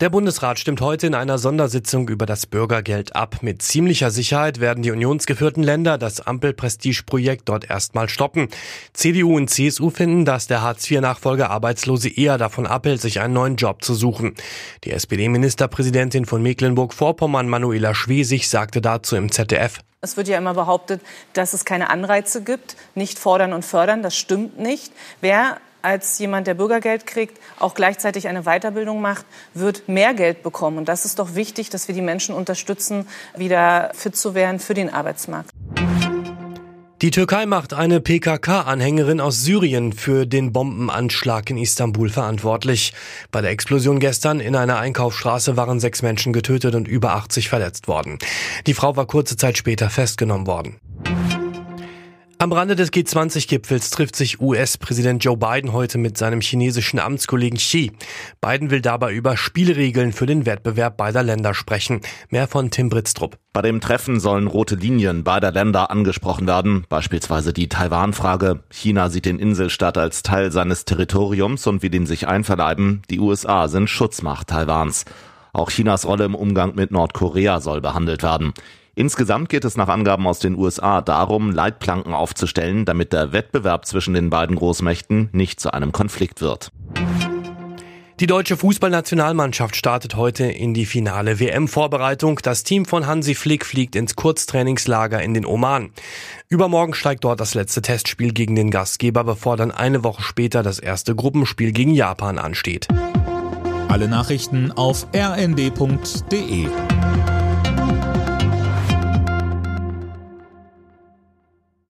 Der Bundesrat stimmt heute in einer Sondersitzung über das Bürgergeld ab. Mit ziemlicher Sicherheit werden die unionsgeführten Länder das Ampel-Prestige-Projekt dort erstmal stoppen. CDU und CSU finden, dass der Hartz-IV-Nachfolger Arbeitslose eher davon abhält, sich einen neuen Job zu suchen. Die SPD-Ministerpräsidentin von Mecklenburg-Vorpommern, Manuela Schwesig, sagte dazu im ZDF. Es wird ja immer behauptet, dass es keine Anreize gibt, nicht fordern und fördern. Das stimmt nicht. Wer als jemand, der Bürgergeld kriegt, auch gleichzeitig eine Weiterbildung macht, wird mehr Geld bekommen. Und das ist doch wichtig, dass wir die Menschen unterstützen, wieder fit zu werden für den Arbeitsmarkt. Die Türkei macht eine PKK-Anhängerin aus Syrien für den Bombenanschlag in Istanbul verantwortlich. Bei der Explosion gestern in einer Einkaufsstraße waren sechs Menschen getötet und über 80 verletzt worden. Die Frau war kurze Zeit später festgenommen worden. Am Rande des G20-Gipfels trifft sich US-Präsident Joe Biden heute mit seinem chinesischen Amtskollegen Xi. Biden will dabei über Spielregeln für den Wettbewerb beider Länder sprechen. Mehr von Tim Britztrup. Bei dem Treffen sollen rote Linien beider Länder angesprochen werden, beispielsweise die Taiwan-Frage. China sieht den Inselstaat als Teil seines Territoriums und will ihn sich einverleiben. Die USA sind Schutzmacht Taiwans. Auch Chinas Rolle im Umgang mit Nordkorea soll behandelt werden. Insgesamt geht es nach Angaben aus den USA darum, Leitplanken aufzustellen, damit der Wettbewerb zwischen den beiden Großmächten nicht zu einem Konflikt wird. Die deutsche Fußballnationalmannschaft startet heute in die finale WM-Vorbereitung. Das Team von Hansi Flick fliegt ins Kurztrainingslager in den Oman. Übermorgen steigt dort das letzte Testspiel gegen den Gastgeber, bevor dann eine Woche später das erste Gruppenspiel gegen Japan ansteht. Alle Nachrichten auf rnd.de